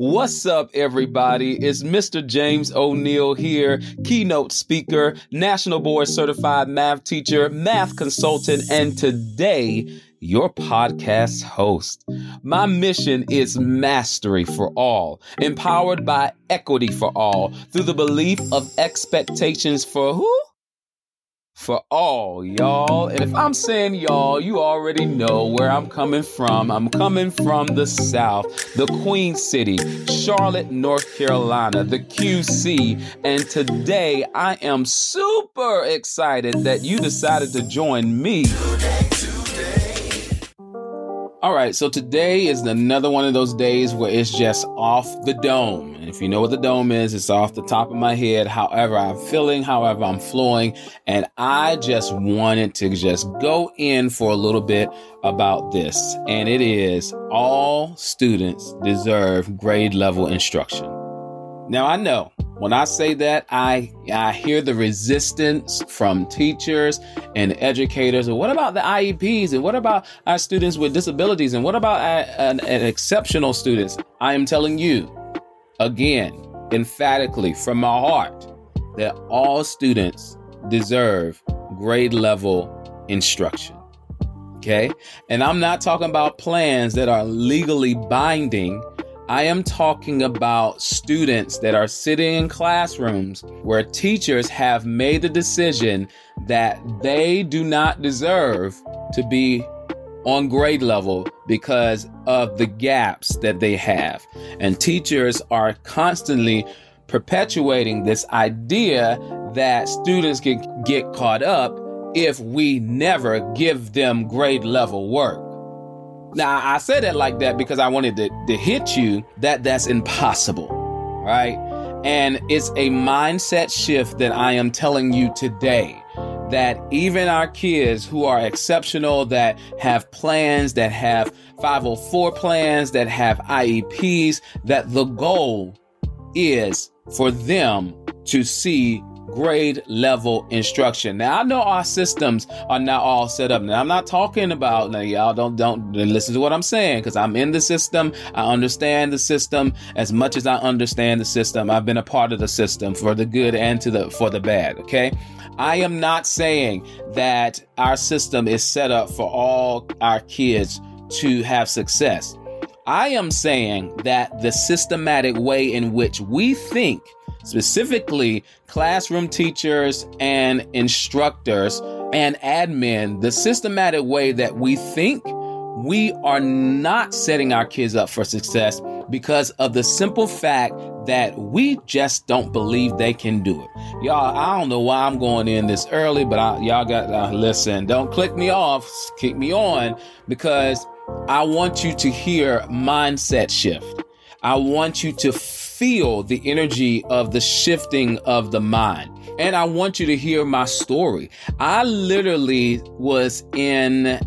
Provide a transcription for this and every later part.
What's up, everybody? It's Mr. James O'Neal here, keynote speaker, national board certified math teacher, math consultant, and today, your podcast host. My mission is mastery for all, empowered by equity for all, through the belief of expectations for who? For all, y'all. And if I'm saying y'all, you already know where I'm coming from. I'm coming from the South, the Queen City, Charlotte, North Carolina, the QC. And today I am super excited that you decided to join me. Today, all right, so today is another one of those days where it's just off the dome. And if you know what the dome is, it's off the top of my head. However, I'm feeling, however, I'm flowing. And I just wanted to just go in for a little bit about this. And it is all students deserve grade level instruction. Now, I know when I say that, I I hear the resistance from teachers and educators. And what about the IEPs? And what about our students with disabilities? And what about uh, an, an exceptional students? I am telling you, again, emphatically from my heart, that all students deserve grade level instruction. Okay, and I'm not talking about plans that are legally binding I am talking about students that are sitting in classrooms where teachers have made the decision that they do not deserve to be on grade level because of the gaps that they have. And teachers are constantly perpetuating this idea that students can get caught up if we never give them grade level work. Now, I said it like that because I wanted to, to hit you that that's impossible, right? And it's a mindset shift that I am telling you today that even our kids who are exceptional, that have plans, that have 504 plans, that have IEPs, that the goal is for them to see grade level instruction. Now I know our systems are not all set up. Now I'm not talking about now y'all don't don't listen to what I'm saying because I'm in the system. I understand the system as much as I understand the system. I've been a part of the system for the good and to the for the bad. Okay. I am not saying that our system is set up for all our kids to have success. I am saying that the systematic way in which we think specifically classroom teachers and instructors and admin, the systematic way that we think we are not setting our kids up for success because of the simple fact that we just don't believe they can do it. Y'all, I don't know why I'm going in this early, but I, y'all got uh, listen. Don't click me off, kick me on because I want you to hear mindset shift. I want you to feel the energy of the shifting of the mind. And I want you to hear my story. I literally was in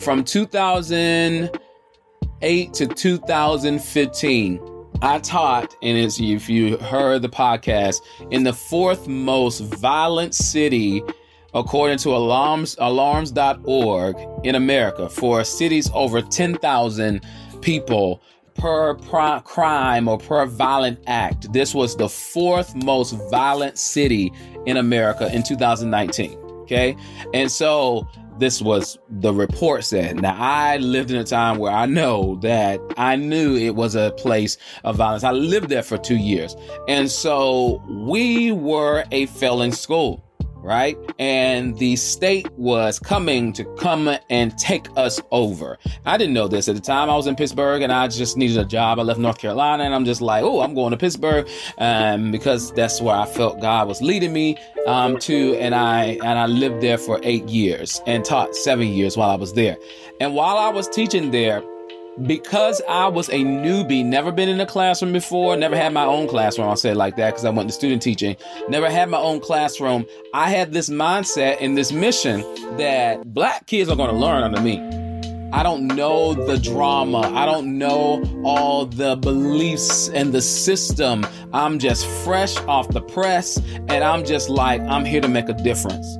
from 2008 to 2015. I taught, and if you heard the podcast, in the fourth most violent city according to alarms alarms.org in America for cities over 10,000 people per crime or per violent act. This was the fourth most violent city in America in 2019. Okay. And so this was the report said. Now, I lived in a time where I know that I knew it was a place of violence. I lived there for two years. And so we were a failing school right? And the state was coming to come and take us over. I didn't know this at the time. I was in Pittsburgh and I just needed a job. I left North Carolina and I'm just like, oh, I'm going to Pittsburgh um, because that's where I felt God was leading me um, to. And I and I lived there for eight years and taught seven years while I was there. And while I was teaching there, because I was a newbie, never been in a classroom before, never had my own classroom. I'll say it like that because I went to student teaching, never had my own classroom. I had this mindset and this mission that black kids are going to learn under me. I don't know the drama. I don't know all the beliefs and the system. I'm just fresh off the press and I'm just like, I'm here to make a difference.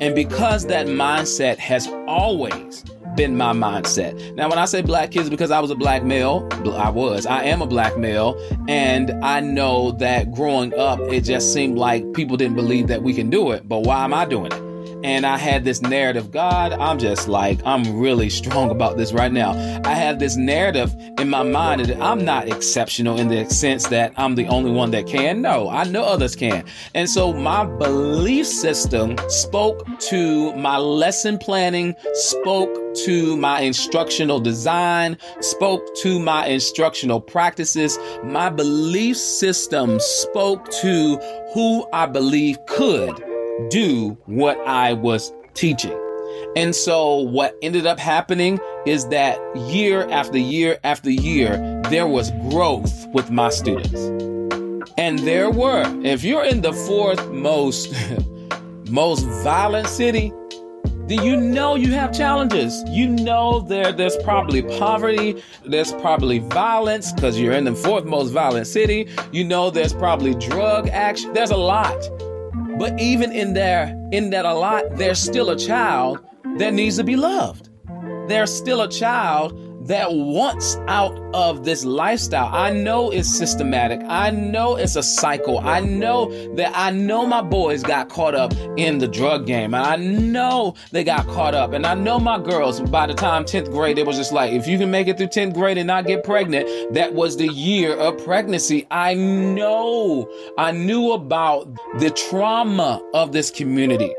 And because that mindset has always been my mindset. Now, when I say black kids, because I was a black male, I was, I am a black male, and I know that growing up, it just seemed like people didn't believe that we can do it. But why am I doing it? And I had this narrative. God, I'm just like, I'm really strong about this right now. I have this narrative in my mind that I'm not exceptional in the sense that I'm the only one that can. No, I know others can. And so my belief system spoke to my lesson planning, spoke to my instructional design, spoke to my instructional practices. My belief system spoke to who I believe could do what I was teaching. And so what ended up happening is that year after year after year, there was growth with my students. And there were, if you're in the fourth most, most violent city, then you know you have challenges. You know there there's probably poverty, there's probably violence because you're in the fourth most violent city. You know there's probably drug action. There's a lot. But even in there, in that a lot, there's still a child that needs to be loved. There's still a child that wants out of this lifestyle. I know it's systematic. I know it's a cycle. I know that I know my boys got caught up in the drug game. And I know they got caught up. And I know my girls, by the time 10th grade, it was just like, if you can make it through 10th grade and not get pregnant, that was the year of pregnancy. I know. I knew about the trauma of this community.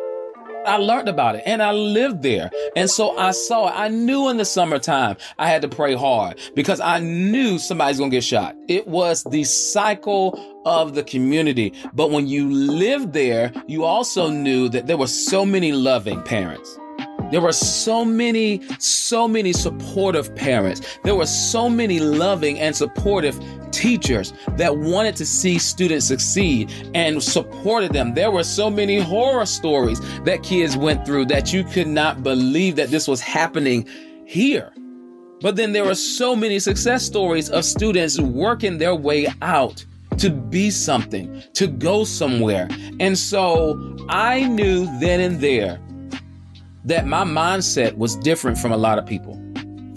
I learned about it and I lived there. And so I saw it. I knew in the summertime I had to pray hard because I knew somebody's going to get shot. It was the cycle of the community. But when you lived there, you also knew that there were so many loving parents. There were so many, so many supportive parents. There were so many loving and supportive teachers that wanted to see students succeed and supported them. There were so many horror stories that kids went through that you could not believe that this was happening here. But then there were so many success stories of students working their way out to be something, to go somewhere. And so I knew then and there that my mindset was different from a lot of people.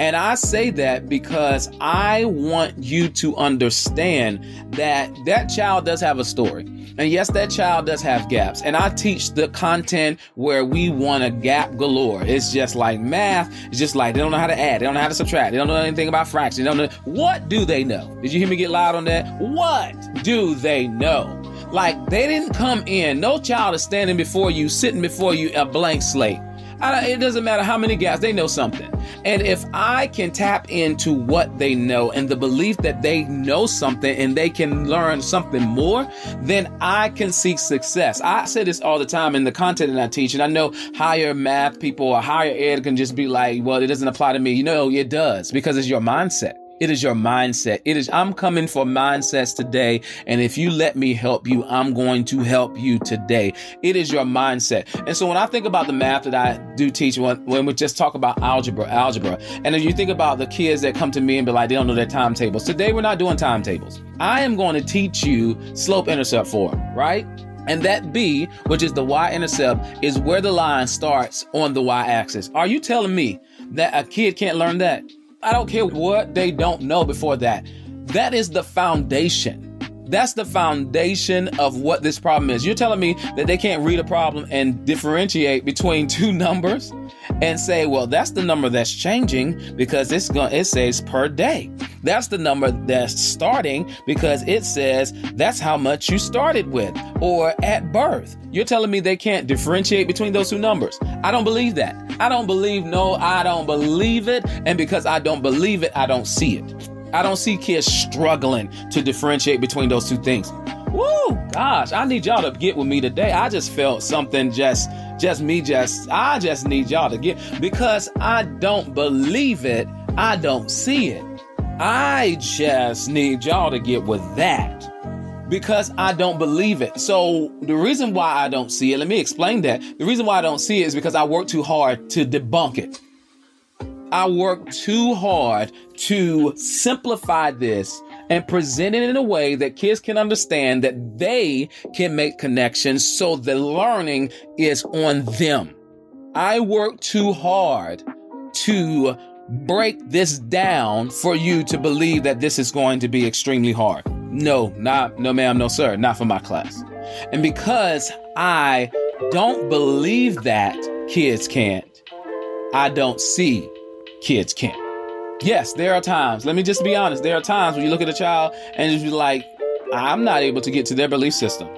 And I say that because I want you to understand that that child does have a story. And yes, that child does have gaps. And I teach the content where we want a gap galore. It's just like math. It's just like they don't know how to add. They don't know how to subtract. They don't know anything about fractions. They don't know. What do they know? Did you hear me get loud on that? What do they know? Like they didn't come in. No child is standing before you, sitting before you, a blank slate it doesn't matter how many guys, they know something. And if I can tap into what they know and the belief that they know something and they can learn something more, then I can seek success. I say this all the time in the content that I teach, and I know higher math people or higher ed can just be like, well, it doesn't apply to me. You know, it does because it's your mindset. It is your mindset. It is, I'm coming for mindsets today. And if you let me help you, I'm going to help you today. It is your mindset. And so when I think about the math that I do teach, when, when we just talk about algebra, algebra, and if you think about the kids that come to me and be like, they don't know their timetables. Today, we're not doing timetables. I am going to teach you slope intercept form, right? And that B, which is the y intercept, is where the line starts on the y axis. Are you telling me that a kid can't learn that? I don't care what they don't know before that. That is the foundation. That's the foundation of what this problem is. You're telling me that they can't read a problem and differentiate between two numbers and say, well, that's the number that's changing because it's going it says per day. That's the number that's starting because it says that's how much you started with or at birth. You're telling me they can't differentiate between those two numbers. I don't believe that. I don't believe no, I don't believe it. And because I don't believe it, I don't see it. I don't see kids struggling to differentiate between those two things. Woo, gosh, I need y'all to get with me today. I just felt something just just me just I just need y'all to get because I don't believe it. I don't see it. I just need y'all to get with that because I don't believe it. So the reason why I don't see it, let me explain that. The reason why I don't see it is because I work too hard to debunk it. I work too hard to simplify this and present it in a way that kids can understand that they can make connections so the learning is on them. I work too hard to break this down for you to believe that this is going to be extremely hard. No, not, no, ma'am, no, sir, not for my class. And because I don't believe that kids can't, I don't see kids can't. Yes, there are times, let me just be honest, there are times when you look at a child and you're like, I'm not able to get to their belief system.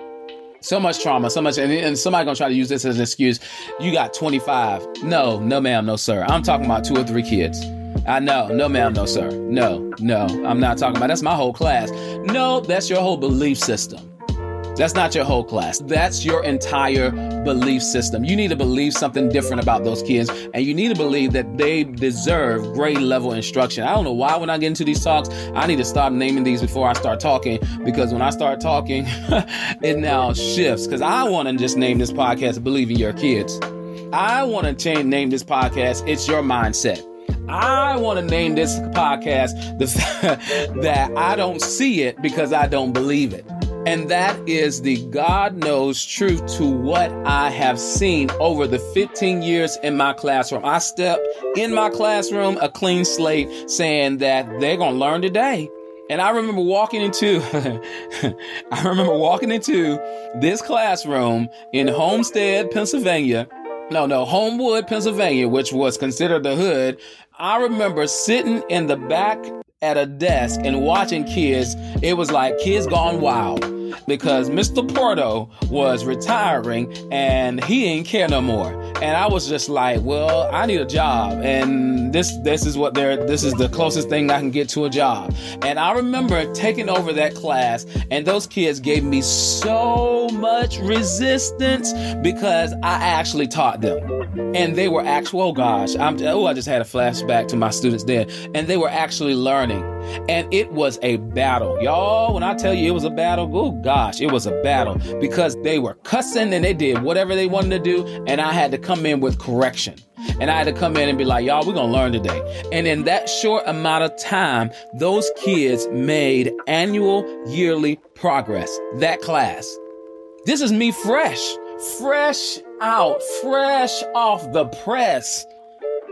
So much trauma, so much, and, and somebody gonna try to use this as an excuse. You got 25. No, no, ma'am, no, sir. I'm talking about two or three kids. I know, no, ma'am, no, sir. No, no, I'm not talking about that's my whole class. No, that's your whole belief system. That's not your whole class. That's your entire belief system. You need to believe something different about those kids, and you need to believe that they deserve grade level instruction. I don't know why when I get into these talks, I need to stop naming these before I start talking because when I start talking, it now shifts. Because I want to just name this podcast Believe in Your Kids. I want to change name this podcast It's Your Mindset. I want to name this podcast the that I don't see it because I don't believe it. And that is the God knows truth to what I have seen over the 15 years in my classroom. I stepped in my classroom a clean slate saying that they're going to learn today. And I remember walking into, I remember walking into this classroom in Homestead, Pennsylvania. No, no, Homewood, Pennsylvania, which was considered the hood. I remember sitting in the back at a desk and watching kids, it was like kids gone wild because Mr. Porto was retiring and he ain't care no more. And I was just like, well, I need a job. And this this is what they're this is the closest thing I can get to a job. And I remember taking over that class and those kids gave me so much resistance because I actually taught them. And they were actual oh gosh, I'm oh I just had a flashback to my students then. And they were actually learning. And it was a battle. Y'all, when I tell you it was a battle, oh gosh, it was a battle because they were cussing and they did whatever they wanted to do. And I had to come in with correction. And I had to come in and be like, y'all, we're going to learn today. And in that short amount of time, those kids made annual, yearly progress. That class. This is me fresh, fresh out, fresh off the press.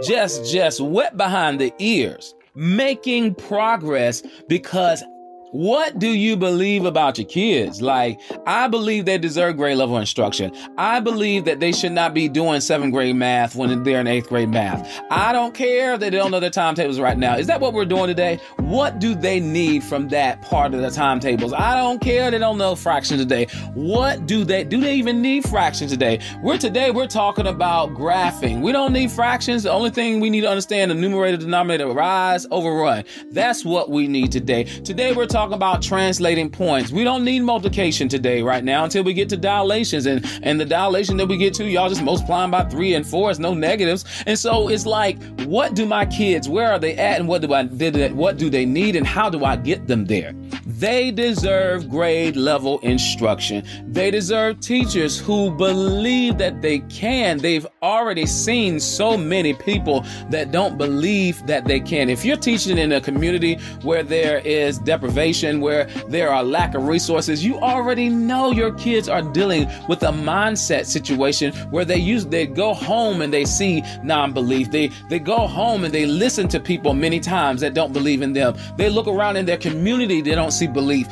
Just, just wet behind the ears making progress because what do you believe about your kids? Like, I believe they deserve grade level instruction. I believe that they should not be doing seventh grade math when they're in eighth grade math. I don't care that they don't know their timetables right now. Is that what we're doing today? What do they need from that part of the timetables? I don't care they don't know fractions today. What do they, do they even need fractions today? We're today, we're talking about graphing. We don't need fractions. The only thing we need to understand the numerator, denominator, rise, overrun. That's what we need today. Today, we're talking talking about translating points. We don't need multiplication today, right now, until we get to dilations. And, and the dilation that we get to, y'all just multiplying by three and four is no negatives. And so it's like, what do my kids, where are they at? And what do I, did what do they need? And how do I get them there? They deserve grade level instruction. They deserve teachers who believe that they can. They've already seen so many people that don't believe that they can. If you're teaching in a community where there is deprivation, situation where there are lack of resources, you already know your kids are dealing with a mindset situation where they use they go home and they see non-belief. They they go home and they listen to people many times that don't believe in them. They look around in their community, they don't see belief.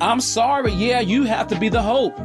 I'm sorry, yeah, you have to be the hope.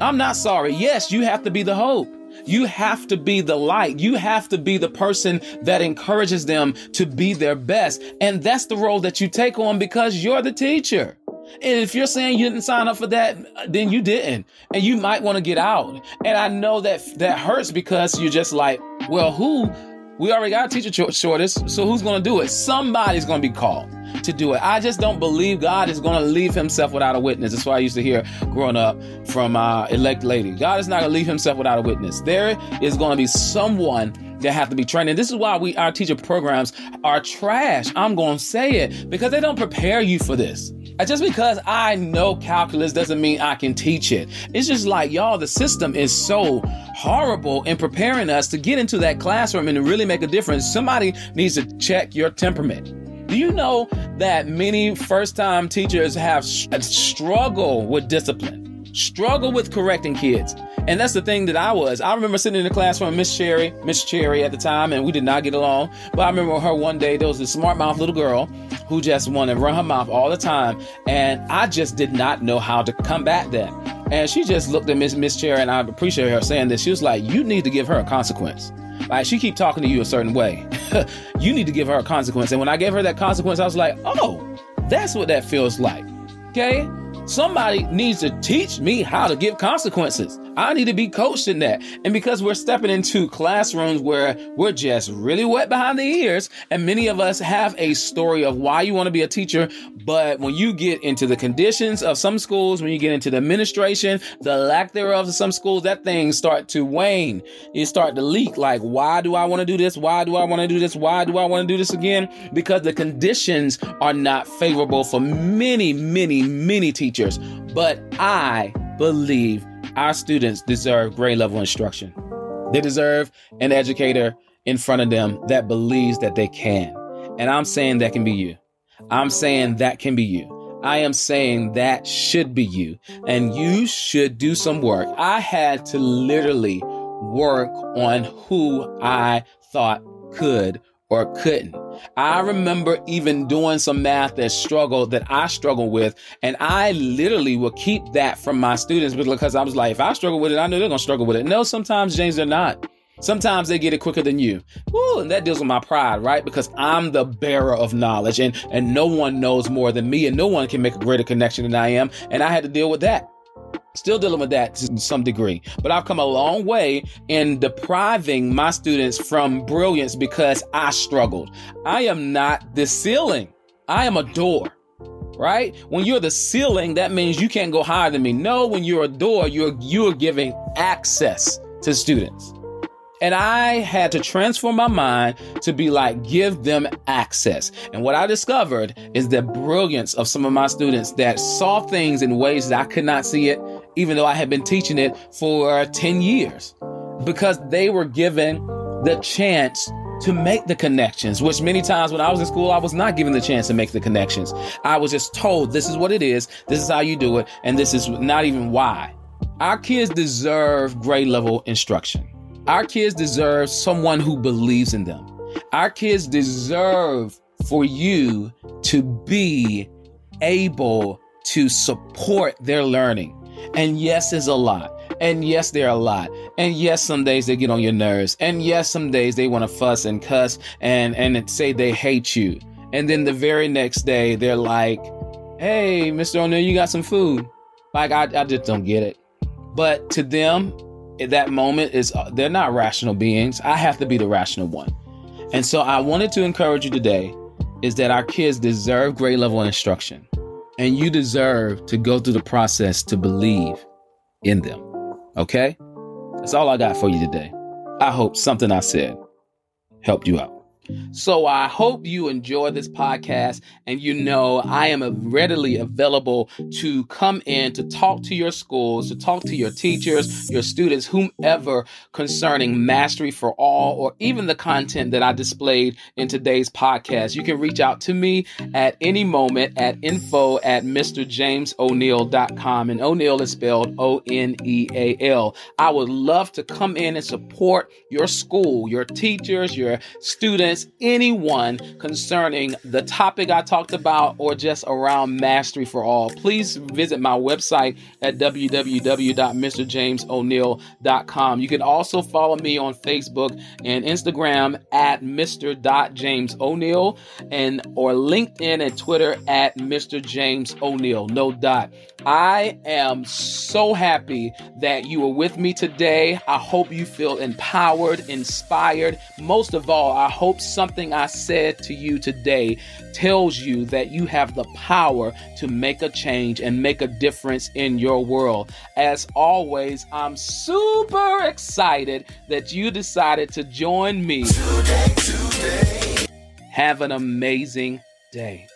I'm not sorry. Yes, you have to be the hope. You have to be the light. You have to be the person that encourages them to be their best. And that's the role that you take on because you're the teacher. And if you're saying you didn't sign up for that, then you didn't. And you might want to get out. And I know that that hurts because you're just like, well, who? We already got a teacher shortage, so who's going to do it? Somebody's going to be called to do it. I just don't believe God is going to leave himself without a witness. That's why I used to hear growing up from uh, elect lady. God is not going to leave himself without a witness. There is going to be someone that have to be trained. And this is why we our teacher programs are trash. I'm going to say it because they don't prepare you for this. Just because I know calculus doesn't mean I can teach it. It's just like, y'all, the system is so horrible in preparing us to get into that classroom and to really make a difference. Somebody needs to check your temperament. Do you know that many first time teachers have struggle with discipline, struggle with correcting kids? And that's the thing that I was. I remember sitting in the classroom Miss Cherry, Miss Cherry at the time, and we did not get along. But I remember her one day, there was this smart mouth little girl who just wanted to run her mouth all the time. And I just did not know how to combat that. And she just looked at Miss Miss Cherry, and I appreciate her saying this. She was like, You need to give her a consequence. Like she keep talking to you a certain way. you need to give her a consequence. And when I gave her that consequence, I was like, oh, that's what that feels like. Okay? Somebody needs to teach me how to give consequences. I need to be coached in that. And because we're stepping into classrooms where we're just really wet behind the ears, and many of us have a story of why you want to be a teacher, but when you get into the conditions of some schools, when you get into the administration, the lack thereof of some schools, that things start to wane. You start to leak like, why do I want to do this? Why do I want to do this? Why do I want to do this again? Because the conditions are not favorable for many, many, many teachers. But I believe our students deserve grade level instruction. They deserve an educator in front of them that believes that they can. And I'm saying that can be you. I'm saying that can be you. I am saying that should be you. And you should do some work. I had to literally work on who I thought could or couldn't. I remember even doing some math that struggled that I struggle with, and I literally will keep that from my students because I was like, if I struggle with it, I know they're gonna struggle with it. No, sometimes James, they're not. Sometimes they get it quicker than you. Woo, and that deals with my pride, right? Because I'm the bearer of knowledge and, and no one knows more than me and no one can make a greater connection than I am. And I had to deal with that. Still dealing with that to some degree, but I've come a long way in depriving my students from brilliance because I struggled. I am not the ceiling. I am a door right? When you're the ceiling, that means you can't go higher than me. No, when you're a door, you're you're giving access to students. And I had to transform my mind to be like, give them access. And what I discovered is the brilliance of some of my students that saw things in ways that I could not see it, even though I had been teaching it for 10 years, because they were given the chance to make the connections, which many times when I was in school, I was not given the chance to make the connections. I was just told this is what it is, this is how you do it, and this is not even why. Our kids deserve grade level instruction. Our kids deserve someone who believes in them. Our kids deserve for you to be able to support their learning. And yes, is a lot. And yes, they're a lot. And yes, some days they get on your nerves. And yes, some days they want to fuss and cuss and, and say they hate you. And then the very next day they're like, hey, Mr. O'Neal, you got some food. Like, I, I just don't get it. But to them, at that moment is uh, they're not rational beings. I have to be the rational one. And so I wanted to encourage you today is that our kids deserve grade level instruction. And you deserve to go through the process to believe in them. Okay? That's all I got for you today. I hope something I said helped you out. So I hope you enjoy this podcast and you know I am readily available to come in to talk to your schools, to talk to your teachers, your students, whomever concerning mastery for all or even the content that I displayed in today's podcast. You can reach out to me at any moment at info at mrjamesoneal.com and O'Neal is spelled O-N-E-A-L. I would love to come in and support your school, your teachers, your students, anyone concerning the topic I talked about or just around mastery for all, please visit my website at www.mrjamesoneal.com. You can also follow me on Facebook and Instagram at mr.jamesoneal and or LinkedIn and Twitter at Mr. James O'Neal. No dot. I am so happy that you are with me today. I hope you feel empowered, inspired. Most of all, I hope something I said to you today tells you that you have the power to make a change and make a difference in your world. As always, I'm super excited that you decided to join me. Today, today. Have an amazing day.